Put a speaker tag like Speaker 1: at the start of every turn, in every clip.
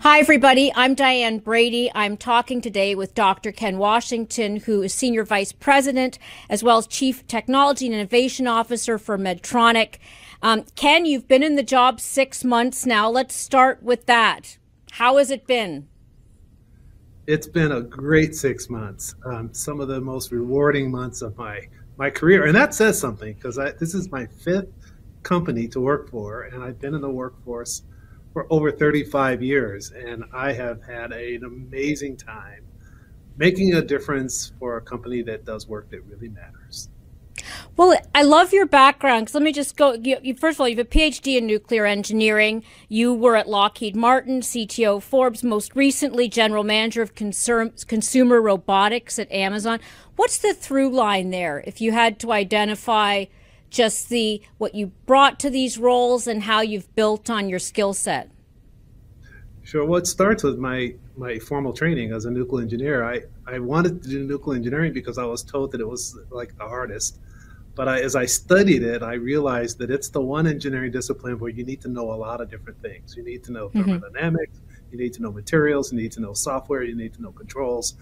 Speaker 1: Hi, everybody. I'm Diane Brady. I'm talking today with Dr. Ken Washington, who is Senior Vice President as well as Chief Technology and Innovation Officer for Medtronic. Um, Ken, you've been in the job six months now. Let's start with that. How has it been?
Speaker 2: It's been a great six months. Um, some of the most rewarding months of my my career, and that says something because this is my fifth company to work for, and I've been in the workforce for over 35 years, and I have had an amazing time making a difference for a company that does work that really matters.
Speaker 1: Well, I love your background because let me just go. You, you, first of all, you have a PhD in nuclear engineering. You were at Lockheed Martin, CTO Ford, most recently general manager of consumer robotics at Amazon. What's the through line there? If you had to identify just the what you brought to these roles and how you've built on your skill set?
Speaker 2: Sure. Well, it starts with my my formal training as a nuclear engineer. I, I wanted to do nuclear engineering because I was told that it was like the hardest. But I, as I studied it, I realized that it's the one engineering discipline where you need to know a lot of different things. You need to know mm-hmm. thermodynamics, you need to know materials, you need to know software, you need to know controls.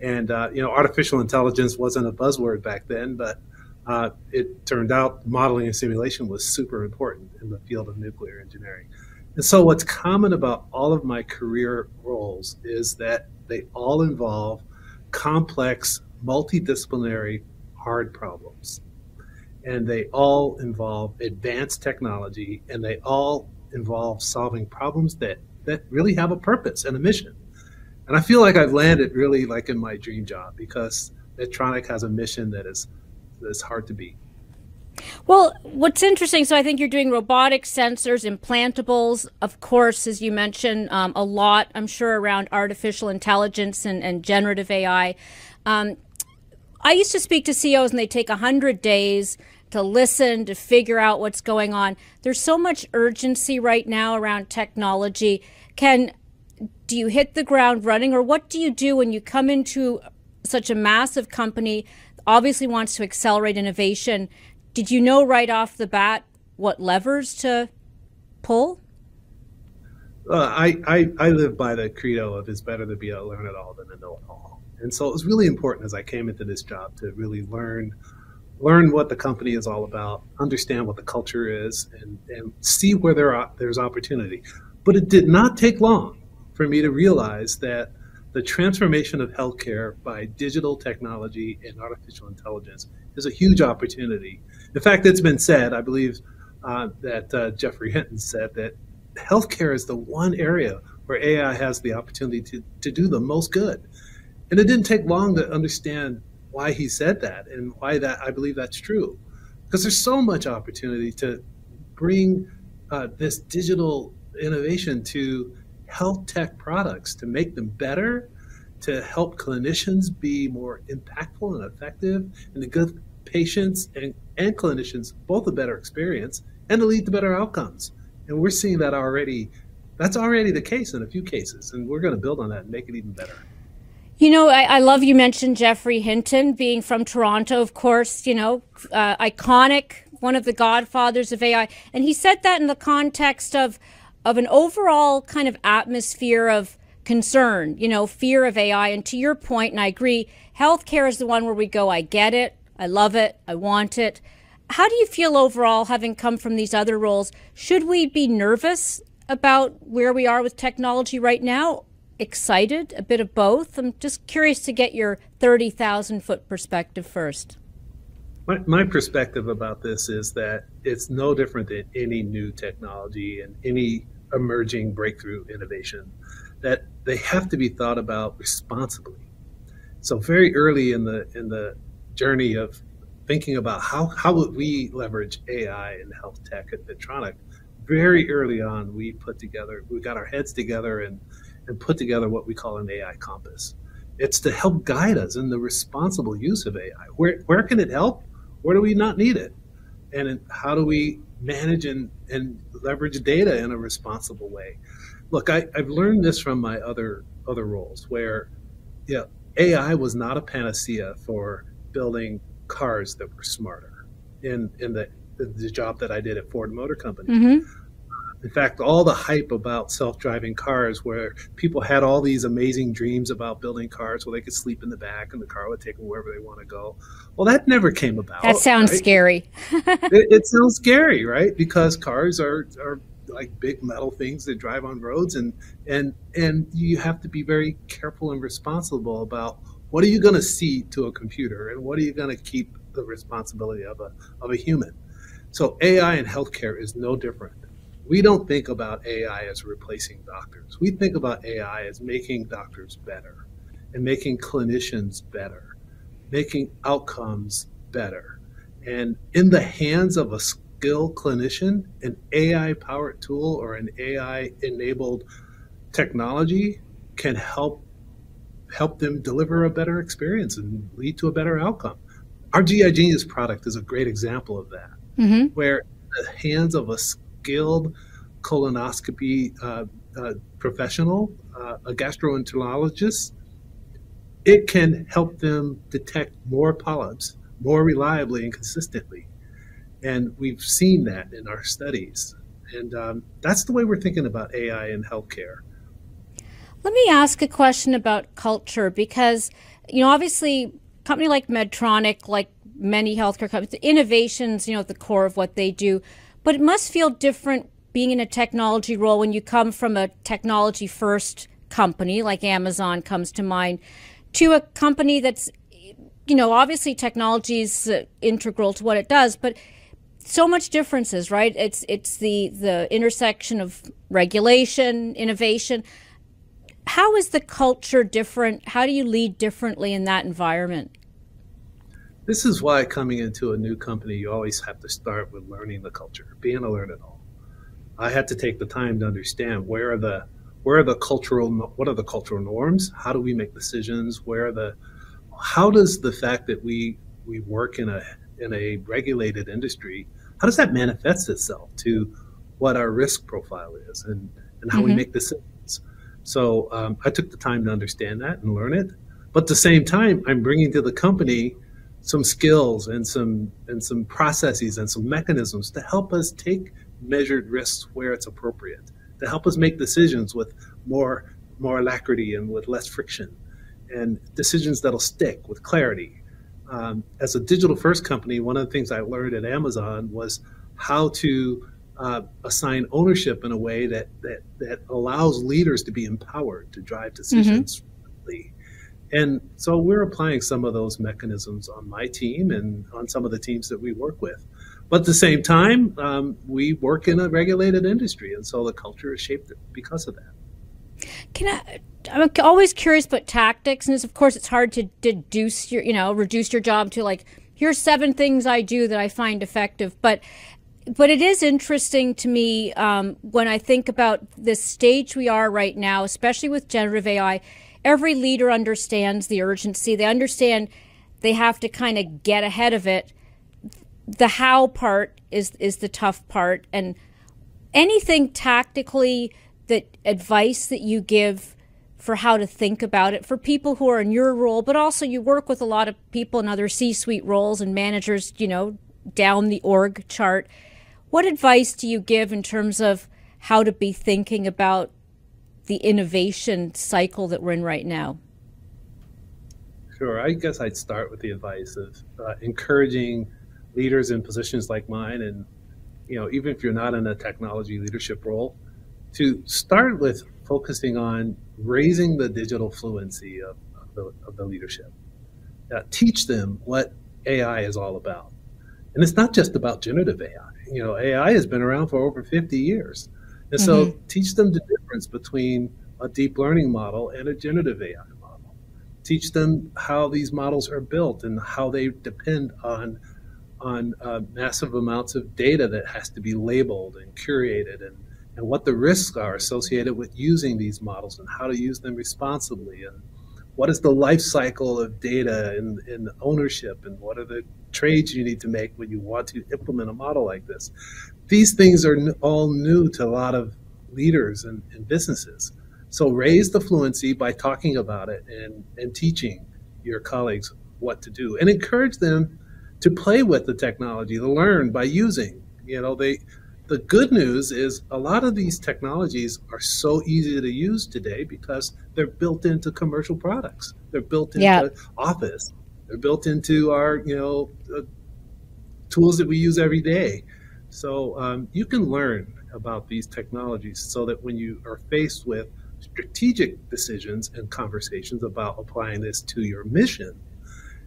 Speaker 2: And, uh, you know, artificial intelligence wasn't a buzzword back then, but uh, it turned out modeling and simulation was super important in the field of nuclear engineering. And so, what's common about all of my career roles is that they all involve complex, multidisciplinary, hard problems. And they all involve advanced technology, and they all involve solving problems that, that really have a purpose and a mission. And I feel like I've landed really like in my dream job because Medtronic has a mission that is that's hard to beat.
Speaker 1: Well, what's interesting, so I think you're doing robotic sensors, implantables, of course, as you mentioned, um, a lot, I'm sure, around artificial intelligence and, and generative AI. Um, I used to speak to CEOs and they take 100 days to listen, to figure out what's going on. There's so much urgency right now around technology. Can do you hit the ground running or what do you do when you come into such a massive company obviously wants to accelerate innovation. Did you know right off the bat what levers to pull?
Speaker 2: Uh, I, I, I live by the credo of it's better to be a learn it all than a know it all. And so it was really important as I came into this job to really learn learn what the company is all about, understand what the culture is, and, and see where there are, there's opportunity. But it did not take long for me to realize that the transformation of healthcare by digital technology and artificial intelligence is a huge opportunity. In fact, it's been said, I believe uh, that uh, Geoffrey Hinton said that healthcare is the one area where AI has the opportunity to, to do the most good. And it didn't take long to understand why he said that and why that I believe that's true. Because there's so much opportunity to bring uh, this digital innovation to health tech products to make them better, to help clinicians be more impactful and effective, and to give patients and, and clinicians both a better experience and to lead to better outcomes. And we're seeing that already. That's already the case in a few cases, and we're going to build on that and make it even better.
Speaker 1: You know, I, I, love you mentioned Geoffrey Hinton being from Toronto, of course, you know, uh, iconic, one of the godfathers of AI. And he said that in the context of of an overall kind of atmosphere of concern, you know, fear of AI. And to your point, and I agree, healthcare is the one where we go, I get it, I love it, I want it. How do you feel overall, having come from these other roles? Should we be nervous about where we are with technology right now? Excited? A bit of both? I'm just curious to get your 30,000 foot perspective first.
Speaker 2: My, my perspective about this is that it's no different than any new technology and any emerging breakthrough innovation, that they have to be thought about responsibly. So very early in the in the journey of thinking about how, how would we leverage AI in health tech at Medtronic, very early on we put together, we got our heads together and, and put together what we call an AI compass. It's to help guide us in the responsible use of AI. Where, where can it help? Where do we not need it? And how do we manage and, and leverage data in a responsible way? Look, I, I've learned this from my other other roles where yeah, AI was not a panacea for building cars that were smarter. In in the the job that I did at Ford Motor Company, mm-hmm. In fact, all the hype about self driving cars, where people had all these amazing dreams about building cars where they could sleep in the back and the car would take them wherever they want to go. Well, that never came about.
Speaker 1: That sounds
Speaker 2: right?
Speaker 1: scary.
Speaker 2: it, it, sounds scary, right? Because cars are, are like big metal things that drive on roads, and, and, and you have to be very careful and responsible about what are you going to see to a computer and what are you going to keep the responsibility of a, of a human. So AI in healthcare is no different we don't think about AI as replacing doctors. We think about AI as making doctors better and making clinicians better, making outcomes better. And in the hands of a skilled clinician, an AI powered tool or an AI enabled technology can help help them deliver a better experience and lead to a better outcome. Our GI Genius product is a great example of that, mm-hmm. where the hands of a skilled colonoscopy uh, uh, professional, uh, a gastroenterologist, it can help them detect more polyps more reliably and consistently. And we've seen that in our studies. And um, that's the way we're thinking about AI in healthcare.
Speaker 1: Let me ask a question about culture because, you know, obviously, a company like Medtronic, like many healthcare companies, innovations, you know, at the core of what they do, but it must feel different being in a technology role when you come from a technology first company like Amazon comes to mind to a company that's you know obviously technology is uh, integral to what it does but so much differences right? It's it's the the intersection of regulation innovation. How is the culture different? How do you lead differently in that environment
Speaker 2: this is why coming into a new company you always have to start with learning the culture being a learn it all I had to take the time to understand where are the where are the cultural what are the cultural norms? How do we make decisions? Where are the how does the fact that we we work in a in a regulated industry how does that manifest itself to what our risk profile is and and how mm-hmm. we make decisions? So um, I took the time to understand that and learn it. But at the same time, I'm bringing to the company some skills and some and some processes and some mechanisms to help us take measured risks where it's appropriate to help us make decisions with more more alacrity and with less friction and decisions that'll stick with clarity um, as a digital first company one of the things i learned at amazon was how to uh, assign ownership in a way that, that that allows leaders to be empowered to drive decisions mm-hmm. And so we're applying some of those mechanisms on my team and on some of the teams that we work with but at the same time, um, we work in a regulated industry, and so the culture is shaped because of that.
Speaker 1: Can I? I'm always curious about tactics, and of course, it's hard to deduce your, you know, reduce your job to like here's seven things I do that I find effective. But but it is interesting to me um, when I think about the stage we are right now, especially with generative AI. Every leader understands the urgency. They understand they have to kind of get ahead of it. The how part is is the tough part. And anything tactically that advice that you give for how to think about it for people who are in your role but also you work with a lot of people in other c-suite roles and managers you know down the org chart. What advice do you give in terms of how to be thinking about the innovation cycle that we're in right now
Speaker 2: sure i guess i'd start with the advice of uh, encouraging leaders in positions like mine, and you know, even if you're not in a technology leadership role, to start with focusing on raising the digital fluency of, of, the, of the, leadership. Uh, teach them what AI is all about, and it's not just about generative AI. You know, AI has been around for over 50 years, and so mm-hmm. teach them the difference between a deep learning model and a generative AI model. Teach them how these models are built and how they depend on on uh, massive amounts of data that has to be labeled and curated and, and what the risks are associated with using these models and how to use them responsibly and what is the life cycle of data and, and ownership and what are the trades you need to make when you want to implement a model like this these things are all new to a lot of leaders and, and businesses so raise the fluency by talking about it and, and teaching your colleagues what to do and encourage them to play with the technology, to learn by using. You know, they the good news is a lot of these technologies are so easy to use today because they're built into commercial products. They're built into yeah. Office. They're built into our, you know, uh, tools that we use every day. So um, you can learn about these technologies so that when you are faced with strategic decisions and conversations about applying this to your mission,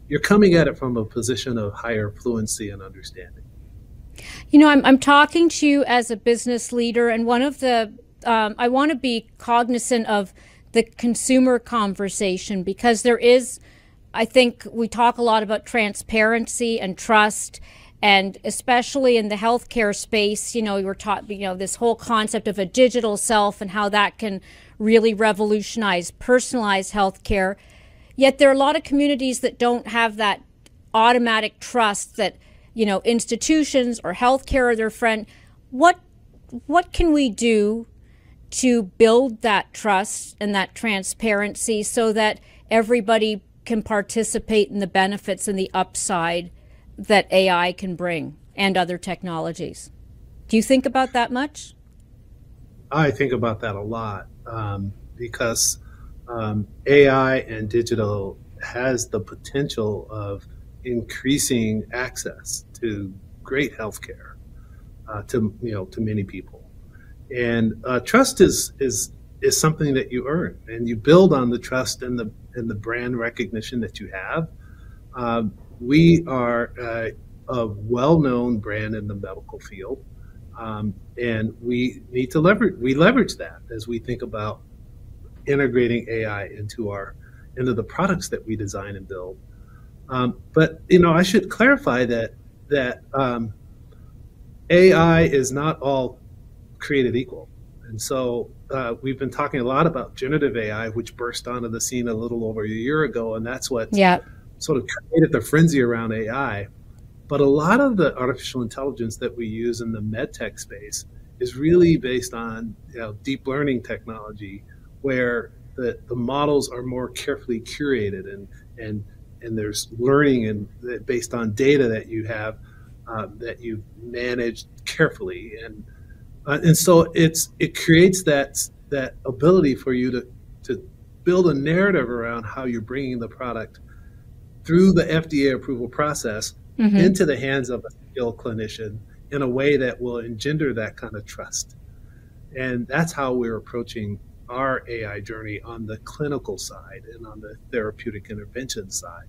Speaker 2: you're coming at it from a position of higher fluency and understanding.
Speaker 1: You know, I'm, I'm talking to you as a business leader, and one of the, um, I want to be cognizant of the consumer conversation because there is, I think we talk a lot about transparency and trust. And especially in the healthcare space, you know, we were taught, you know, this whole concept of a digital self and how that can really revolutionize personalized healthcare. Yet there are a lot of communities that don't have that automatic trust that you know institutions or healthcare are their friend. What what can we do to build that trust and that transparency so that everybody can participate in the benefits and the upside that AI can bring and other technologies? Do you think about that much?
Speaker 2: I think about that a lot um, because um, AI and digital has the potential of increasing access to great healthcare uh, to you know to many people, and uh, trust is is is something that you earn and you build on the trust and the and the brand recognition that you have. Um, we are uh, a well-known brand in the medical field, um, and we need to leverage we leverage that as we think about integrating AI into our into the products that we design and build. Um, but you know, I should clarify that that um, AI is not all created equal, and so uh, we've been talking a lot about generative AI, which burst onto the scene a little over a year ago, and that's what yeah. sort of created the frenzy around AI. But a lot of the artificial intelligence that we use in the medtech space is really based on you know, deep learning technology where the, the models are more carefully curated and, and, and there's learning and based on data that you have um, that you've managed carefully and uh, and so it's it creates that that ability for you to to build a narrative around how you're bringing the product through the FDA approval process mm-hmm. into the hands of a skilled clinician in a way that will engender that kind of trust. And that's how we're approaching our AI journey on the clinical side and on the therapeutic intervention side.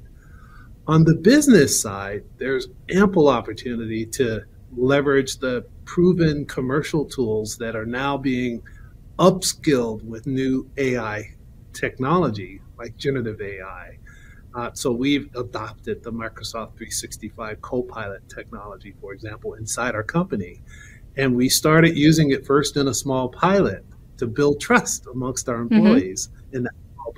Speaker 2: On the business side, there's ample opportunity to leverage the proven commercial tools that are now being upskilled with new AI technology like generative AI. Uh, so we've adopted the Microsoft 365 Copilot technology, for example, inside our company. And we started using it first in a small pilot to build trust amongst our mm-hmm. employees mm-hmm. in that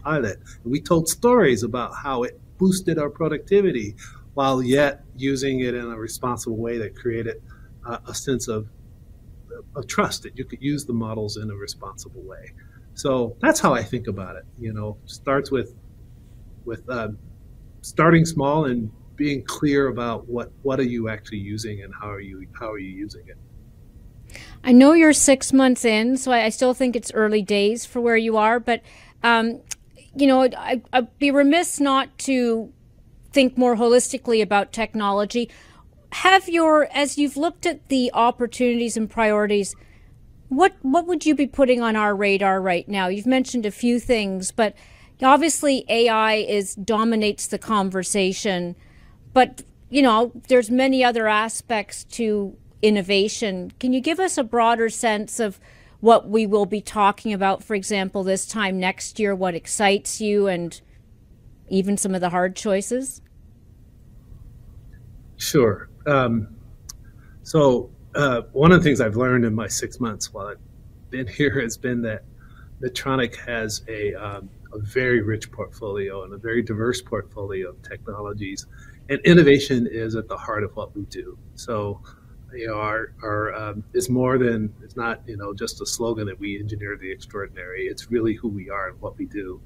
Speaker 2: pilot. And we told stories about how it boosted our productivity while yet using it in a responsible way that created uh, a sense of, of trust that you could use the models in a responsible way. So that's how I think about it. You know, starts with with uh, starting small and being clear about what what are you actually using and how are you how are you using it.
Speaker 1: I know you're six months in, so I, I still think it's early days for where you are. But, um, you know, I, I'd be remiss not to think more holistically about technology. Have your, as you've looked at the opportunities and priorities, what what would you be putting on our radar right now? You've mentioned a few things, but obviously AI is dominates the conversation. But you know, there's many other aspects to innovation. Can you give us a broader sense of what we will be talking about, for example, this time next year, what excites you, and even some of the hard choices?
Speaker 2: Sure. Um, so, uh, one of the things I've learned in my six months while I've been here has been that Medtronic has a, um, a very rich portfolio and a very diverse portfolio of technologies, and innovation is at the heart of what we do. So, you know, our, um, is more than it's not you know just a slogan that we engineer the extraordinary. It's really who we are and what we do,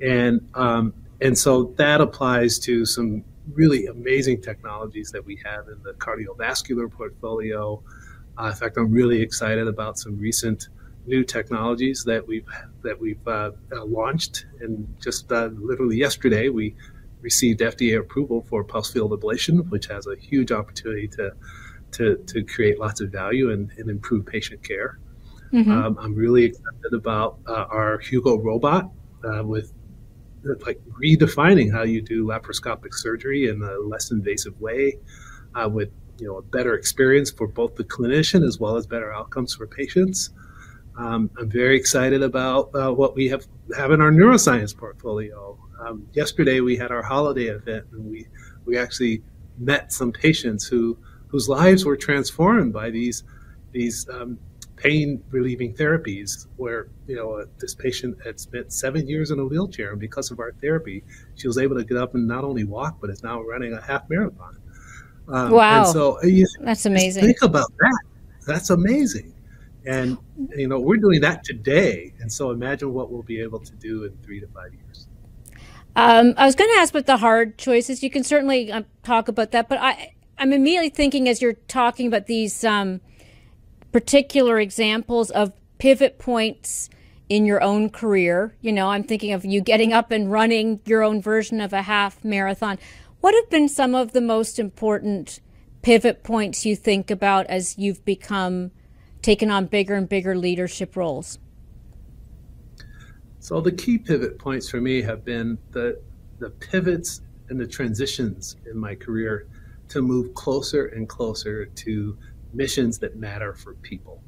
Speaker 2: and um, and so that applies to some really amazing technologies that we have in the cardiovascular portfolio. Uh, in fact, I'm really excited about some recent new technologies that we've that we've uh, uh, launched. And just uh, literally yesterday, we received FDA approval for pulse field ablation, which has a huge opportunity to to, to create lots of value and, and improve patient care. Mm-hmm. Um, I'm really excited about uh, our Hugo robot uh, with like redefining how you do laparoscopic surgery in a less invasive way, uh, with you know a better experience for both the clinician as well as better outcomes for patients. Um, I'm very excited about uh, what we have have in our neuroscience portfolio. Um, yesterday we had our holiday event, and we we actually met some patients who whose lives were transformed by these these um, pain relieving therapies where you know uh, this patient had spent seven years in a wheelchair and because of our therapy she was able to get up and not only walk but is now running a half marathon.
Speaker 1: Um, wow. so uh, you, that's amazing.
Speaker 2: think about that. That's amazing. And you know we're doing that today. And so imagine what we'll be able to do in three to five years.
Speaker 1: Um, i was going to ask about the hard choices. You can certainly uh, talk about that but i i'm immediately thinking as you're talking about these um, particular examples of pivot points in your own career. You know, I'm thinking of you getting up and running your own version of a half marathon. What have been some of the most important pivot points you think about as you've become taken on bigger and bigger leadership roles?
Speaker 2: So the key pivot points for me have been the the pivots and the transitions in my career to move closer and closer to missions that matter for people,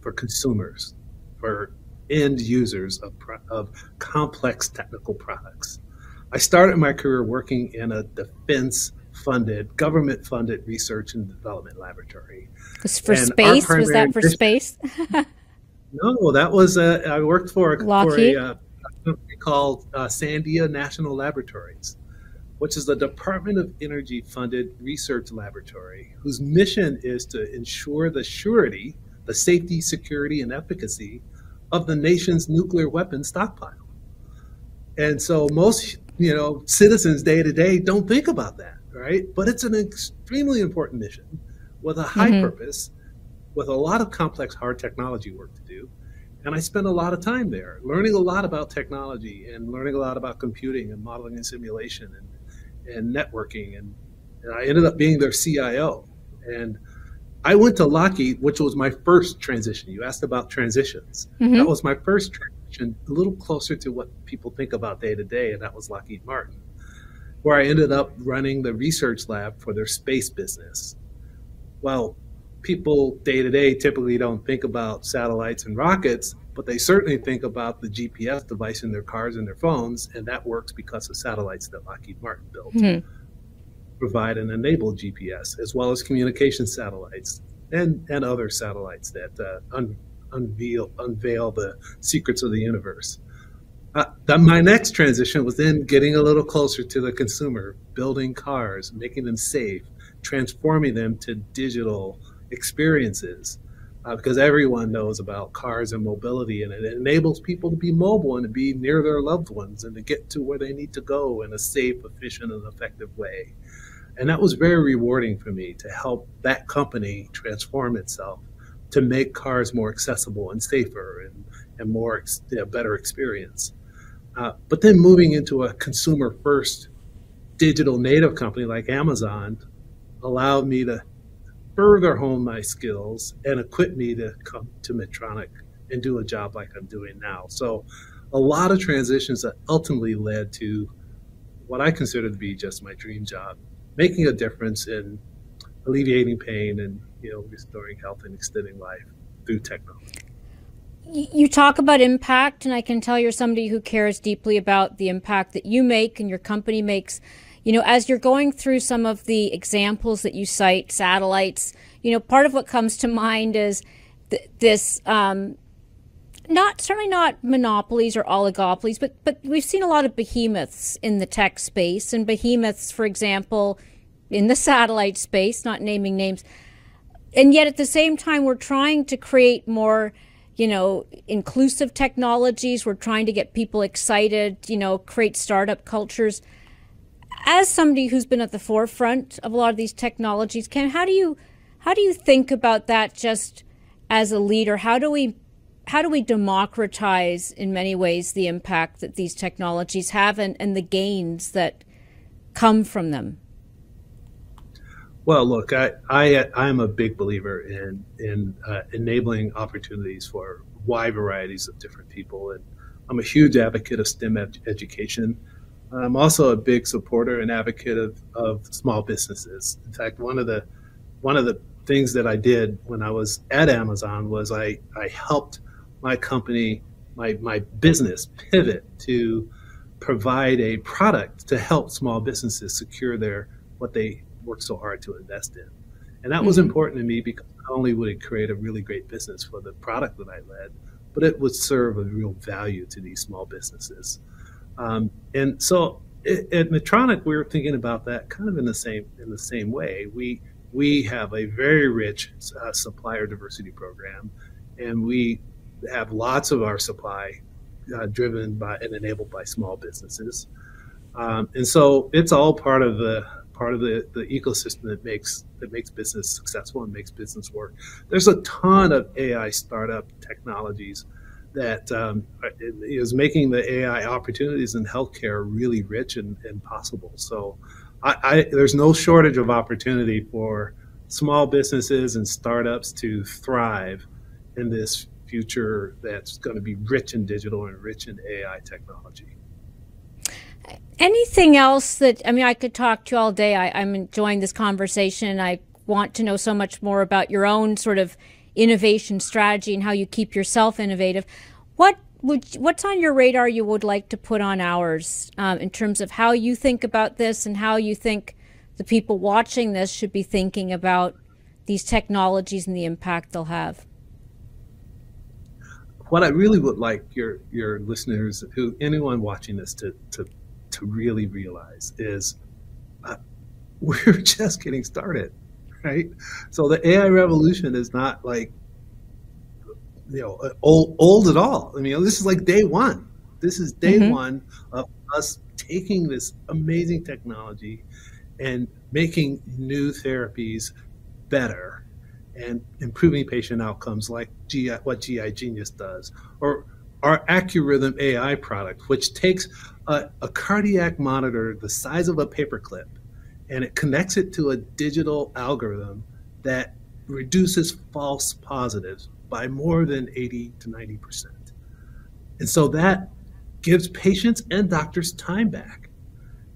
Speaker 2: for consumers, for end users of, of complex technical products. I started my career working in a defense funded, government funded research and development laboratory.
Speaker 1: Was for and space? Was that for space?
Speaker 2: no, that was, uh, I worked for, Lockheed? for a, uh, a company called uh, Sandia National Laboratories which is the Department of Energy funded research laboratory whose mission is to ensure the surety, the safety, security, and efficacy of the nation's nuclear weapons stockpile. And so most, you know, citizens day to day don't think about that, right? But it's an extremely important mission with a high mm-hmm. purpose, with a lot of complex hard technology work to do. And I spent a lot of time there learning a lot about technology and learning a lot about computing and modeling and simulation and and networking, and, and I ended up being their CIO. And I went to Lockheed, which was my first transition. You asked about transitions. Mm-hmm. That was my first transition, a little closer to what people think about day to day, and that was Lockheed Martin, where I ended up running the research lab for their space business. Well, people day to day typically don't think about satellites and rockets, but they certainly think about the GPS device in their cars and their phones, and that works because of satellites that Lockheed Martin built. Mm-hmm. Provide and enable GPS, as well as communication satellites and, and other satellites that uh, un, unveil, unveil the secrets of the universe. Uh, my next transition was then getting a little closer to the consumer, building cars, making them safe, transforming them to digital experiences uh, because everyone knows about cars and mobility, and it enables people to be mobile and to be near their loved ones and to get to where they need to go in a safe, efficient, and effective way. And that was very rewarding for me to help that company transform itself to make cars more accessible and safer and, and more you know, better experience. Uh, but then moving into a consumer first digital native company like Amazon allowed me to further hone my skills and equip me to come to Medtronic and do a job like I'm doing now. So, a lot of transitions that ultimately led to what I consider to be just my dream job, making a difference in alleviating pain and you know restoring health and extending life through technology.
Speaker 1: You talk about impact, and I can tell you're somebody who cares deeply about the impact that you make and your company makes you know, as you're going through some of the examples that you cite, satellites, you know, part of what comes to mind is th- this, um, not certainly not monopolies or oligopolies, but but we've seen a lot of behemoths in the tech space, and behemoths, for example, in the satellite space, not naming names, and yet at the same time, we're trying to create more you know, inclusive technologies. We're trying to get people excited, you know, create startup cultures as somebody who's been at the forefront of a lot of these technologies, Ken, how do you How do you think about that just as a leader? How do we how do we democratize in many ways the impact that these technologies have and, and the gains that come from them?
Speaker 2: Well, look, I, I I'm a big believer in in uh, enabling opportunities for wide varieties of different people, and I'm a huge advocate of STEM ed- education. I'm also a big supporter and advocate of, of small businesses. In fact, one of the one of the things that I did when I was at Amazon was I, I helped my company, my, my business pivot to provide a product to help small businesses secure their what they worked so hard to invest in. And that mm-hmm. was important to me because not only would it create a really great business for the product that I led, but it would serve a real value to these small businesses. Um, and so at Medtronic, we were thinking about that kind of in the same in the same way. We we have a very rich uh, supplier diversity program, and we have lots of our supply uh, driven by and enabled by small businesses. Um, and so it's all part of the part of the, the ecosystem that makes that makes business successful and makes business work. There's a ton of AI startup technologies that um, is making the AI opportunities in healthcare really rich and, and possible. So I, I, there's no shortage of opportunity for small businesses and startups to thrive in this future that's going to be rich in digital and rich in AI technology.
Speaker 1: Anything else that, I mean, I could talk to you all day. I, am enjoying this conversation. I want to know so much more about your own sort of innovation strategy and how you keep yourself innovative. What would, what's on your radar you would like to put on ours um, in terms of how you think about this and how you think the people watching this should be thinking about these technologies and the impact they'll have?
Speaker 2: what I really would like your your listeners, who anyone watching this, to to to really realize is uh, we're just getting started, right? So the AI revolution is not like you know old old at all. I mean, this is like day one. This is day mm-hmm. one of us taking this amazing technology and making new therapies better and improving patient outcomes like GI, what GI Genius does, or our AccuRhythm AI product, which takes a, a cardiac monitor the size of a paperclip and it connects it to a digital algorithm that reduces false positives by more than 80 to 90 percent. And so that gives patients and doctors time back.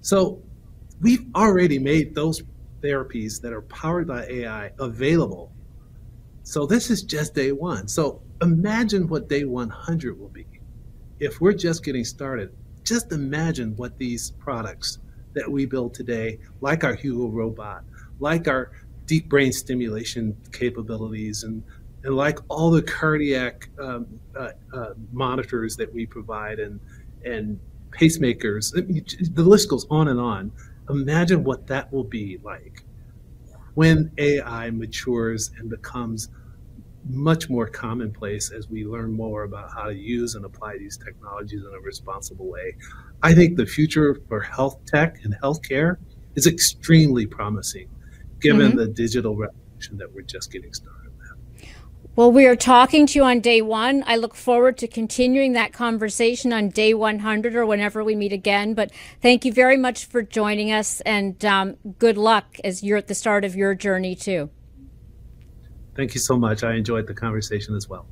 Speaker 2: So we've already made those therapies that are powered by AI available so this is just day one. So imagine what day 100 will be. If we're just getting started, just imagine what these products that we build today, like our Hugo robot, like our deep brain stimulation capabilities, and, and like all the cardiac um, uh, uh, monitors that we provide and, and pacemakers, I mean, the list goes on and on. Imagine what that will be like when AI matures and becomes much more commonplace as we learn more about how to use and apply these technologies in a responsible way. I think the future for health tech and healthcare is extremely promising given mm-hmm. the digital revolution that we're just getting started. With.
Speaker 1: Well, we are talking to you on day one. I look forward to continuing that conversation on day 100 or whenever we meet again. But thank you very much for joining us and um, good luck as you're at the start of your journey, too.
Speaker 2: Thank you so much. I enjoyed the conversation as well.